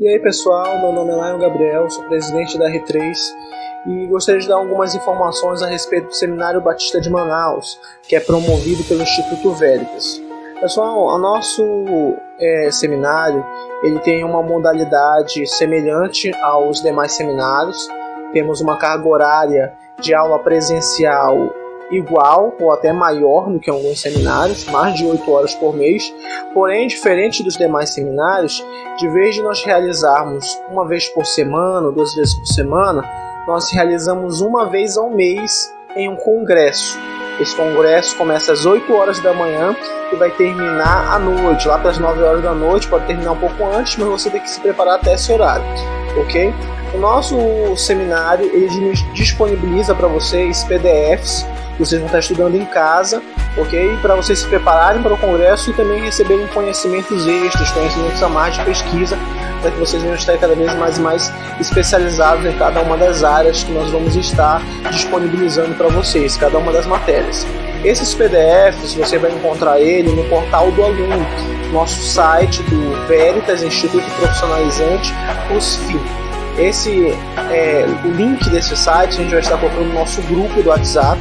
E aí pessoal, meu nome é Lion Gabriel, sou presidente da R3 e gostaria de dar algumas informações a respeito do Seminário Batista de Manaus, que é promovido pelo Instituto Veritas. Pessoal, o nosso é, seminário ele tem uma modalidade semelhante aos demais seminários. Temos uma carga horária de aula presencial igual ou até maior do que alguns seminários, mais de 8 horas por mês. Porém, diferente dos demais seminários, de vez de nós realizarmos uma vez por semana, duas vezes por semana, nós realizamos uma vez ao mês em um congresso. Esse congresso começa às 8 horas da manhã e vai terminar à noite, lá para as 9 horas da noite, pode terminar um pouco antes, mas você tem que se preparar até esse horário, ok? O nosso seminário ele disponibiliza para vocês PDFs que vocês vão estar estudando em casa, ok? Para vocês se prepararem para o congresso e também receberem conhecimentos extras, conhecimentos a mais de pesquisa, para que vocês venham estar cada vez mais e mais especializados em cada uma das áreas que nós vamos estar disponibilizando para vocês, cada uma das matérias. Esses PDFs você vai encontrar ele no portal do aluno, nosso site do Veritas Instituto Profissionalizante, USFI. Esse é, o link desse site a gente vai estar colocando no nosso grupo do WhatsApp,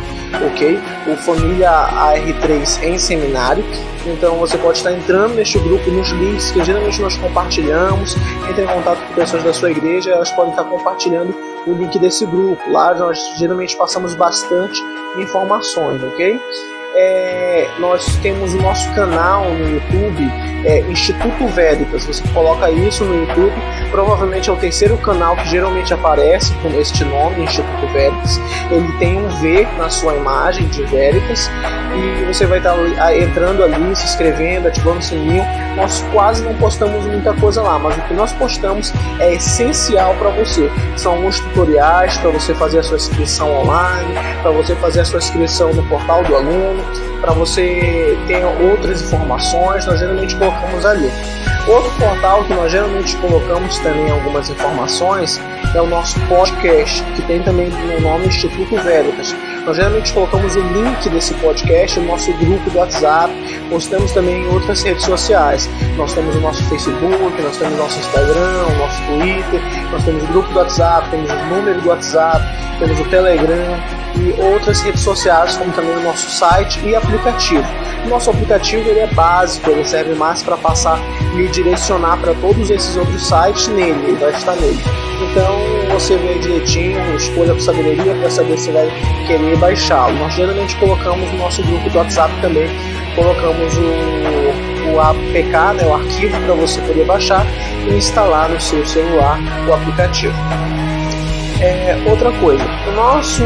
ok? O Família AR3 em Seminário. Então você pode estar entrando neste grupo nos links que geralmente nós compartilhamos. Entre em contato com pessoas da sua igreja, elas podem estar compartilhando o link desse grupo. Lá nós geralmente passamos bastante informações, ok? É, nós temos o nosso canal no YouTube, é, Instituto Veritas. Você coloca isso no YouTube, provavelmente é o terceiro canal que geralmente aparece com este nome, Instituto Veritas. Ele tem um V na sua imagem de Veritas e você vai estar entrando ali, se inscrevendo, ativando o sininho. Nós quase não postamos muita coisa lá, mas o que nós postamos é essencial para você. São alguns tutoriais para você fazer a sua inscrição online, para você fazer a sua inscrição no portal do aluno, para você ter outras informações. Nós geralmente colocamos ali. Outro portal que nós geralmente colocamos também algumas informações é o nosso podcast, que tem também no nome Instituto Veritas. Nós geralmente colocamos o link desse podcast no nosso grupo do WhatsApp, postamos também em outras redes sociais. Nós temos o nosso Facebook, nós temos o nosso Instagram, o nosso Twitter, nós temos o grupo do WhatsApp, temos o número do WhatsApp, temos o Telegram outras redes sociais, como também o nosso site e aplicativo. O nosso aplicativo ele é básico, ele serve mais para passar e direcionar para todos esses outros sites nele, ele vai estar nele. Então você vê direitinho, escolha com sabedoria para saber se vai querer baixá-lo. Nós geralmente colocamos no nosso grupo do WhatsApp também, colocamos o, o APK, né, o arquivo para você poder baixar e instalar no seu celular o aplicativo. É, outra coisa, o nosso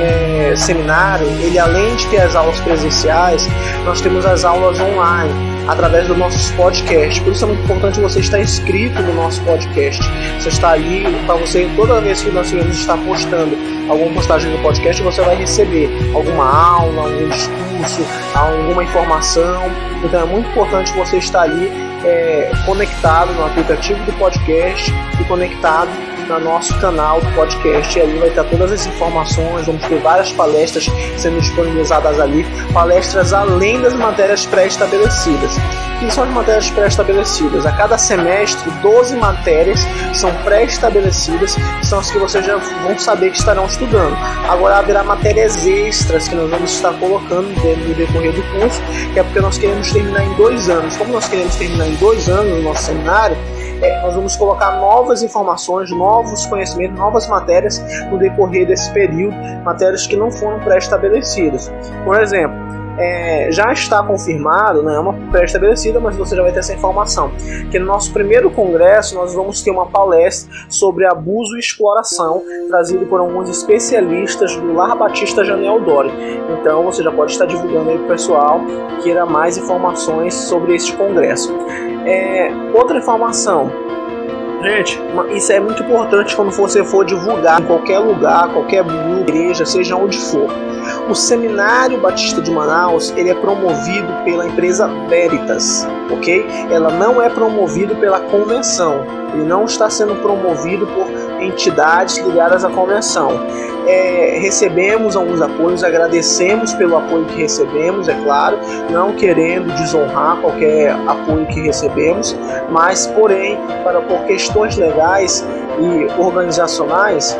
é, seminário, ele além de ter as aulas presenciais, nós temos as aulas online através dos nossos podcasts. Por isso é muito importante você estar inscrito no nosso podcast. Você está ali para você, toda vez que nós iremos estar postando alguma postagem no podcast, você vai receber alguma aula, algum discurso, alguma informação. Então é muito importante você estar ali é, conectado no aplicativo do podcast e conectado no nosso canal do podcast. E ali vai estar todas as informações, vamos ter várias palestras sendo disponibilizadas ali, palestras além das matérias pré-estabelecidas. Que são as matérias pré-estabelecidas? A cada semestre, 12 matérias são pré-estabelecidas, são as que vocês já vão saber que estarão estudando. Agora haverá matérias extras que nós vamos estar colocando no decorrer do curso, que é porque nós queremos terminar em dois anos. Como nós queremos terminar em dois anos no nosso seminário, é, nós vamos colocar novas informações, novos conhecimentos, novas matérias no decorrer desse período, matérias que não foram pré-estabelecidas. Por exemplo, é, já está confirmado, não é uma pré-estabelecida, mas você já vai ter essa informação, que no nosso primeiro congresso nós vamos ter uma palestra sobre abuso e exploração, trazido por alguns especialistas do Lar Batista Janel Dori. Então você já pode estar divulgando aí para o pessoal que queira mais informações sobre este congresso. É, outra informação, Gente, isso é muito importante quando você for divulgar em qualquer lugar, qualquer igreja, seja onde for. O Seminário Batista de Manaus ele é promovido pela empresa Veritas, ok? Ela não é promovido pela convenção. Ele não está sendo promovido por entidades ligadas à convenção. é, recebemos alguns apoios, agradecemos pelo apoio que recebemos, é claro, não querendo desonrar qualquer apoio que recebemos, mas porém, para por questões legais e organizacionais,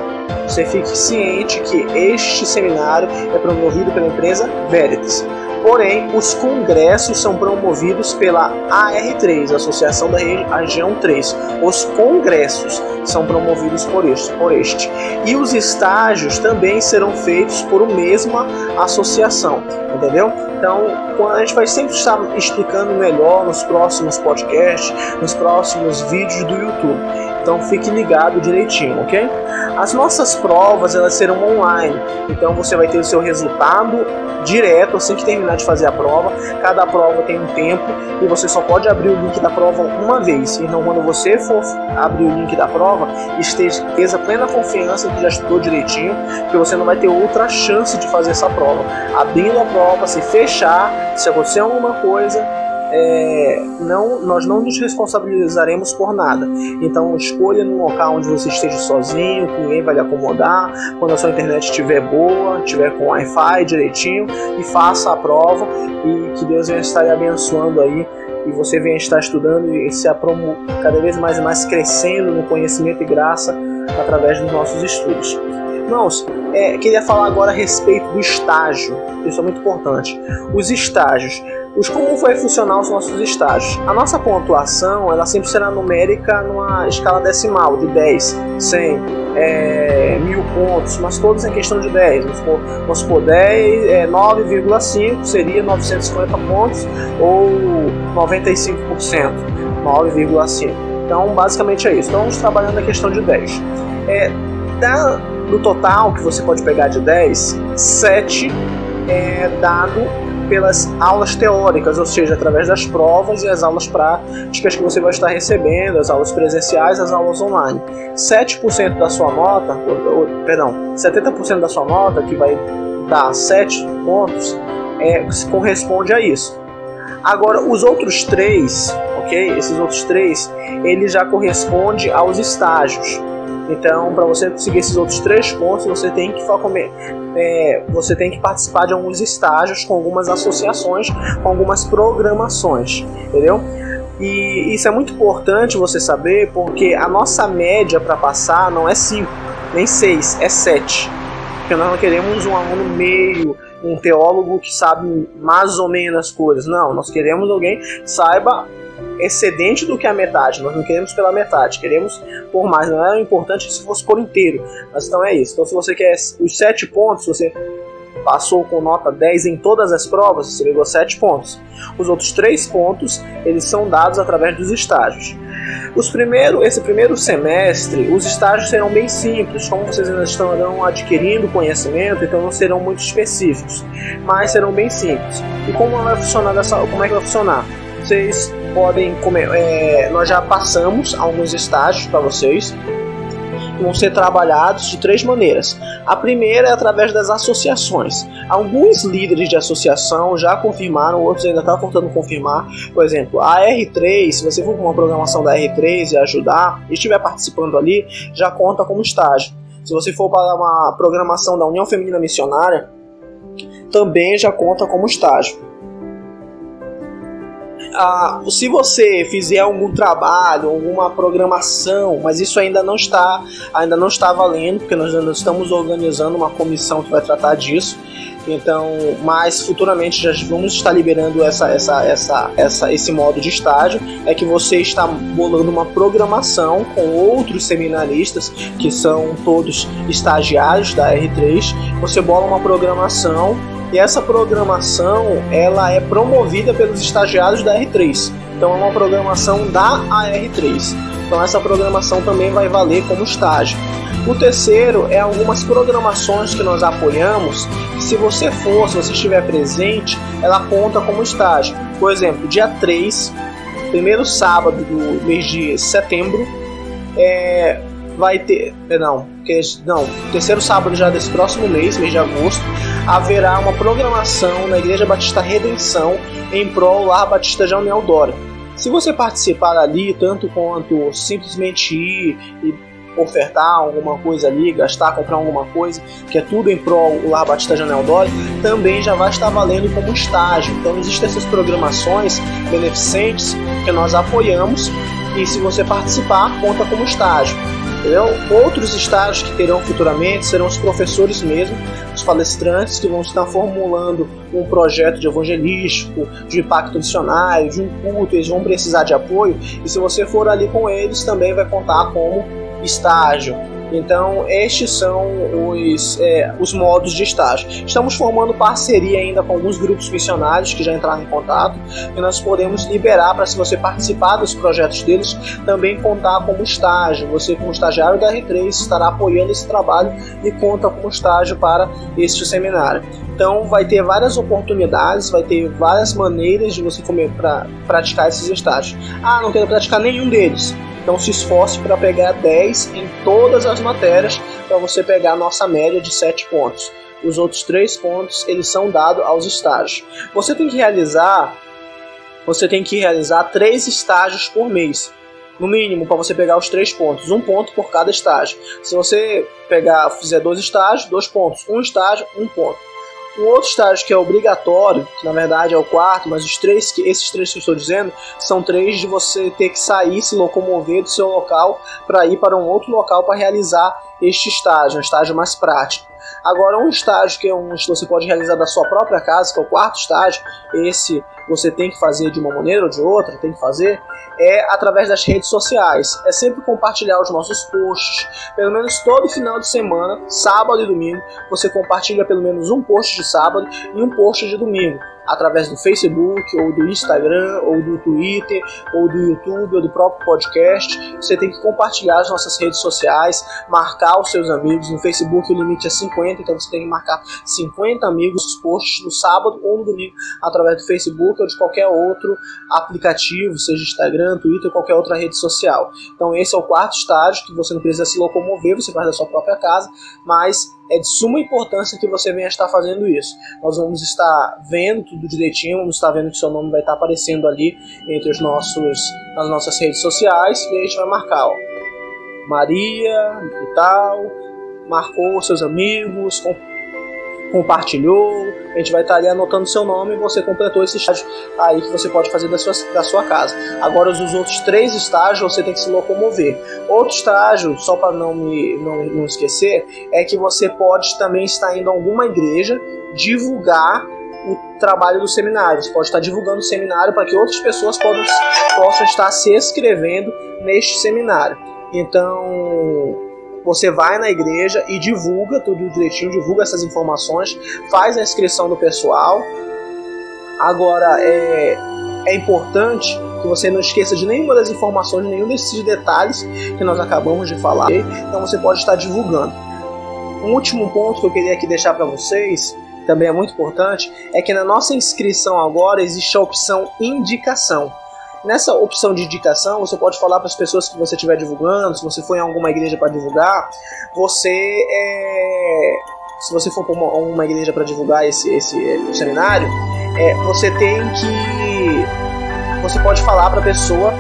você fique ciente que este seminário é promovido pela empresa Veritas. Porém, os congressos são promovidos pela AR3, Associação da Região 3. Os congressos são promovidos por este, por este. E os estágios também serão feitos por mesma associação, entendeu? Então, a gente vai sempre estar explicando melhor nos próximos podcasts, nos próximos vídeos do YouTube. Então, fique ligado direitinho, ok? As nossas provas elas serão online, então você vai ter o seu resultado direto assim que terminar de fazer a prova. Cada prova tem um tempo e você só pode abrir o link da prova uma vez. Então, quando você for abrir o link da prova, esteja plena confiança que já estudou direitinho, que você não vai ter outra chance de fazer essa prova. Abrindo a prova, se fechar, se acontecer alguma coisa, é, não, nós não nos responsabilizaremos por nada. Então escolha num local onde você esteja sozinho, que ninguém vai lhe acomodar, quando a sua internet estiver boa, estiver com Wi-Fi direitinho, e faça a prova e que Deus venha estar lhe abençoando aí e você venha estar estudando e se apromo cada vez mais e mais crescendo no conhecimento e graça através dos nossos estudos. Irmãos, é, queria falar agora a respeito do estágio. Isso é muito importante. Os estágios os como vai funcionar os nossos estágios. A nossa pontuação ela sempre será numérica numa escala decimal de 10, 100, é, mil pontos, mas todos em questão de 10. Vamos supor, vamos supor 10, é, 9,5 seria 950 pontos ou 95%, 9,5. Então, basicamente é isso. Então, vamos trabalhando a questão de 10. É, da, do total que você pode pegar de 10, 7 é dado pelas aulas teóricas, ou seja, através das provas e as aulas práticas que você vai estar recebendo, as aulas presenciais, as aulas online. 7% da sua nota, ou, ou, perdão, 70% da sua nota, que vai dar 7 pontos, é, corresponde a isso. Agora, os outros três, ok? Esses outros três, ele já corresponde aos estágios. Então, para você conseguir esses outros três pontos, você tem que é, você tem que participar de alguns estágios com algumas associações, com algumas programações, entendeu? E isso é muito importante você saber, porque a nossa média para passar não é 5, nem 6, é 7. Porque nós não queremos um aluno meio, um teólogo que sabe mais ou menos as coisas. Não, nós queremos alguém que saiba excedente do que a metade. Nós não queremos pela metade, queremos por mais. Não é importante se fosse por inteiro. Mas então é isso. Então se você quer os 7 pontos, você passou com nota 10 em todas as provas, você pegou 7 pontos. Os outros 3 pontos, eles são dados através dos estágios. Os primeiro, esse primeiro semestre, os estágios serão bem simples, como vocês ainda estão adquirindo conhecimento, então não serão muito específicos, mas serão bem simples. E como vai funcionar dessa, como é que vai funcionar? Vocês podem comer. É, nós já passamos alguns estágios para vocês vão ser trabalhados de três maneiras. A primeira é através das associações. Alguns líderes de associação já confirmaram, outros ainda estão faltando confirmar. Por exemplo, a R3, se você for com uma programação da R3 e ajudar, e estiver participando ali, já conta como estágio. Se você for para uma programação da União Feminina Missionária, também já conta como estágio ah, se você fizer algum trabalho, alguma programação, mas isso ainda não está, ainda não está valendo, porque nós ainda estamos organizando uma comissão que vai tratar disso. Então, mas futuramente já vamos estar liberando essa, essa, essa, essa, esse modo de estágio. É que você está bolando uma programação com outros seminaristas que são todos estagiários da R3. Você bola uma programação e essa programação ela é promovida pelos estagiários da R3. Então é uma programação da AR3. Então essa programação também vai valer como estágio. O terceiro é algumas programações que nós apoiamos. Se você for, se você estiver presente, ela conta como estágio. Por exemplo, dia 3, primeiro sábado do mês de setembro, é, vai ter. Não, não, terceiro sábado já desse próximo mês, mês de agosto, haverá uma programação na Igreja Batista Redenção em prol lá Batista de Dora. Se você participar ali, tanto quanto simplesmente ir e ofertar alguma coisa ali, gastar, comprar alguma coisa, que é tudo em prol do Lar Batista Janel Dolly, também já vai estar valendo como estágio. Então existem essas programações beneficentes que nós apoiamos e se você participar, conta como estágio. Entendeu? Outros estágios que terão futuramente serão os professores mesmo, os palestrantes que vão estar formulando um projeto de evangelístico, de impacto missionário, de um culto, eles vão precisar de apoio, e se você for ali com eles, também vai contar como estágio. Então, estes são os, é, os modos de estágio. Estamos formando parceria ainda com alguns grupos missionários que já entraram em contato e nós podemos liberar para, se você participar dos projetos deles, também contar como estágio. Você, como estagiário da R3, estará apoiando esse trabalho e conta como estágio para este seminário. Então, vai ter várias oportunidades, vai ter várias maneiras de você comer para praticar esses estágios. Ah, não quero praticar nenhum deles então se esforce para pegar 10 em todas as matérias para você pegar a nossa média de 7 pontos. Os outros 3 pontos eles são dados aos estágios. Você tem que realizar você tem que realizar 3 estágios por mês. No mínimo, para você pegar os três pontos, um ponto por cada estágio. Se você pegar, fizer dois estágios, dois pontos. Um estágio, um ponto. Um outro estágio que é obrigatório, que na verdade é o quarto, mas os três que esses três que eu estou dizendo são três de você ter que sair, se locomover do seu local para ir para um outro local para realizar este estágio, um estágio mais prático. Agora, um estágio que é um que você pode realizar da sua própria casa, que é o quarto estágio, esse você tem que fazer de uma maneira ou de outra, tem que fazer, é através das redes sociais. É sempre compartilhar os nossos posts. Pelo menos todo final de semana, sábado e domingo, você compartilha pelo menos um post de sábado e um post de domingo através do Facebook, ou do Instagram, ou do Twitter, ou do YouTube, ou do próprio podcast. Você tem que compartilhar as nossas redes sociais, marcar os seus amigos. No Facebook o limite é 50, então você tem que marcar 50 amigos os posts no sábado ou no domingo através do Facebook ou de qualquer outro aplicativo, seja Instagram, Twitter, qualquer outra rede social. Então esse é o quarto estágio que você não precisa se locomover, você faz da sua própria casa, mas é de suma importância que você venha estar fazendo isso. Nós vamos estar vendo tudo direitinho, vamos estar vendo que seu nome vai estar aparecendo ali entre os nossos, nas nossas redes sociais e a gente vai marcar, ó, Maria e tal, marcou seus amigos, compartilhou, a gente vai estar ali anotando seu nome e você completou esse estágio aí que você pode fazer da sua, da sua casa. Agora, os outros três estágios você tem que se locomover. Outro estágio, só para não me não, não esquecer, é que você pode também estar indo a alguma igreja divulgar o trabalho do seminário. Você pode estar divulgando o seminário para que outras pessoas possam, possam estar se inscrevendo neste seminário. Então, você vai na igreja e divulga tudo direitinho, divulga essas informações, faz a inscrição do pessoal. Agora, é, é importante que você não esqueça de nenhuma das informações, nenhum desses detalhes que nós acabamos de falar. Então você pode estar divulgando. Um último ponto que eu queria aqui deixar para vocês, também é muito importante, é que na nossa inscrição agora existe a opção indicação. Nessa opção de indicação, você pode falar para as pessoas que você estiver divulgando, se você for em alguma igreja para divulgar, você é, se você for para uma, uma, igreja para divulgar esse, esse é, seminário, é, você tem que você pode falar para a pessoa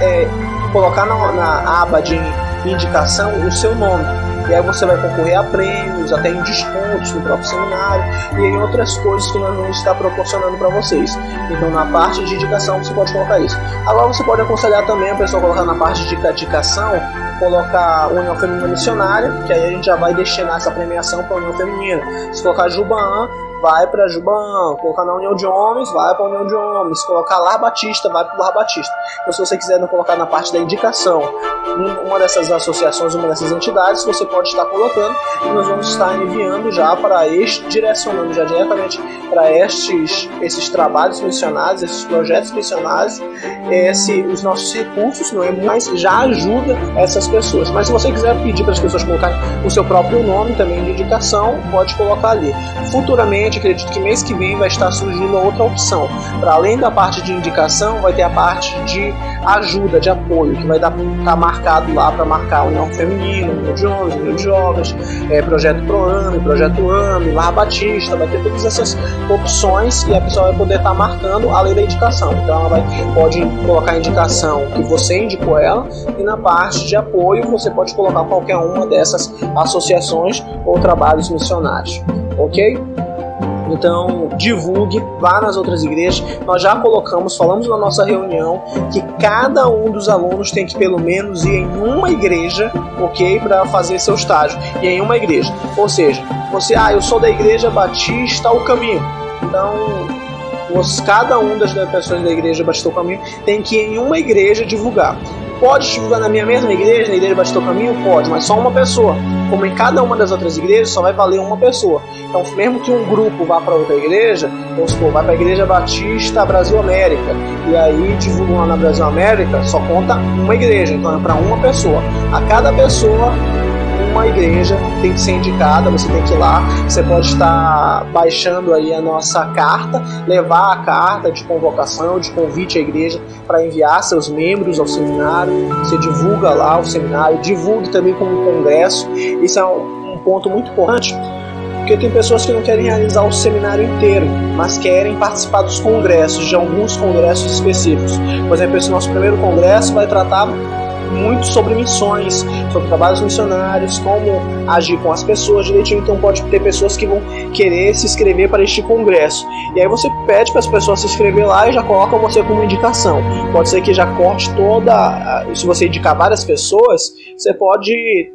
é, colocar na, na aba de indicação o seu nome e aí você vai concorrer a prêmios, até em descontos no próprio seminário e em outras coisas que nós vamos estar proporcionando para vocês. Então, na parte de indicação, você pode colocar isso. Agora, você pode aconselhar também a pessoa colocar na parte de indicação, colocar União Feminina Missionária, que aí a gente já vai destinar essa premiação para a União Feminina. Se colocar Juban, vai para Juban, colocar na União de Homens, vai para a União de Homens, colocar Lar Batista, vai para Lar Batista. Então, se você quiser não colocar na parte da indicação uma dessas associações, uma dessas entidades, você pode estar colocando e nós vamos estar enviando já para este, direcionando já diretamente para estes, esses trabalhos missionários, esses projetos missionários, esse, os nossos recursos, não é? Mas já ajuda essas pessoas. Mas se você quiser pedir para as pessoas colocarem o seu próprio nome também de indicação, pode colocar ali. Futuramente futuramente, acredito que mês que vem vai estar surgindo outra opção. Para além da parte de indicação, vai ter a parte de ajuda, de apoio, que vai estar tá marcado lá para marcar União Feminina, União de Homens, União de Jovens, é, Projeto ProAme, Projeto AME, Lar Batista, vai ter todas essas opções e a pessoa vai poder estar tá marcando além da indicação. Então ela vai, pode colocar a indicação que você indicou ela e na parte de apoio você pode colocar qualquer uma dessas associações ou trabalhos missionários, ok? Então, divulgue, vá nas outras igrejas. Nós já colocamos, falamos na nossa reunião, que cada um dos alunos tem que pelo menos ir em uma igreja, ok? Para fazer seu estágio. E em uma igreja. Ou seja, você, ah, eu sou da igreja Batista o Caminho. Então, cada um das pessoas da igreja Batista o Caminho tem que ir em uma igreja divulgar. Pode divulgar na minha mesma igreja, na igreja Batista o Caminho? Pode, mas só uma pessoa. Como em cada uma das outras igrejas, só vai valer uma pessoa. Então, mesmo que um grupo vá para outra igreja, vamos supor, vai para a Igreja Batista Brasil América, e aí divulgam lá na Brasil América, só conta uma igreja, então é para uma pessoa. A cada pessoa uma igreja tem que ser indicada, você tem que ir lá, você pode estar baixando aí a nossa carta, levar a carta de convocação, de convite à igreja para enviar seus membros ao seminário, você divulga lá o seminário, divulgue também como congresso, isso é um ponto muito importante, porque tem pessoas que não querem realizar o seminário inteiro, mas querem participar dos congressos, de alguns congressos específicos. Por exemplo, esse nosso primeiro congresso vai tratar muito sobre missões, sobre trabalhos missionários, como agir com as pessoas direitinho. Então pode ter pessoas que vão querer se inscrever para este congresso. E aí você pede para as pessoas se inscrever lá e já coloca você como indicação. Pode ser que já corte toda. Se você indicar várias pessoas, você pode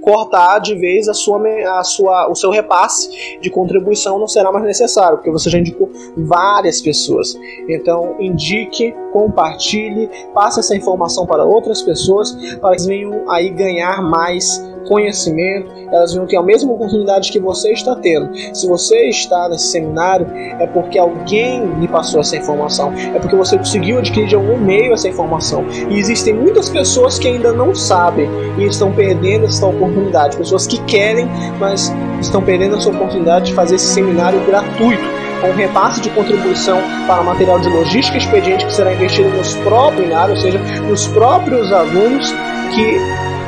cortar de vez a sua, a sua, o seu repasse de contribuição não será mais necessário, porque você já indicou várias pessoas. Então, indique, compartilhe, passe essa informação para outras pessoas para que venham aí ganhar mais conhecimento, elas vão ter a mesma oportunidade que você está tendo. Se você está nesse seminário, é porque alguém lhe passou essa informação, é porque você conseguiu adquirir de algum meio essa informação. E existem muitas pessoas que ainda não sabem e estão perdendo essa oportunidade. Pessoas que querem, mas estão perdendo essa oportunidade de fazer esse seminário gratuito com repasse de contribuição para material de logística expediente que será investido nos próprios, ou seja, nos próprios alunos que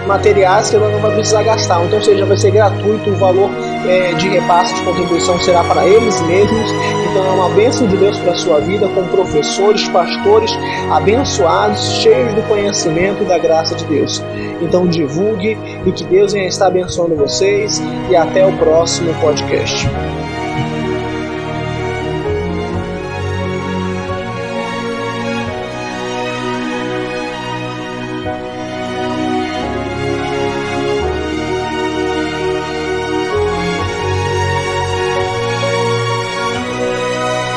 materiais que ela não vai precisar gastar. Então, seja, vai ser gratuito, o valor é, de repasse de contribuição será para eles mesmos. Então, é uma bênção de Deus para a sua vida, com professores, pastores abençoados, cheios do conhecimento e da graça de Deus. Então, divulgue e que Deus venha estar abençoando vocês. E até o próximo podcast.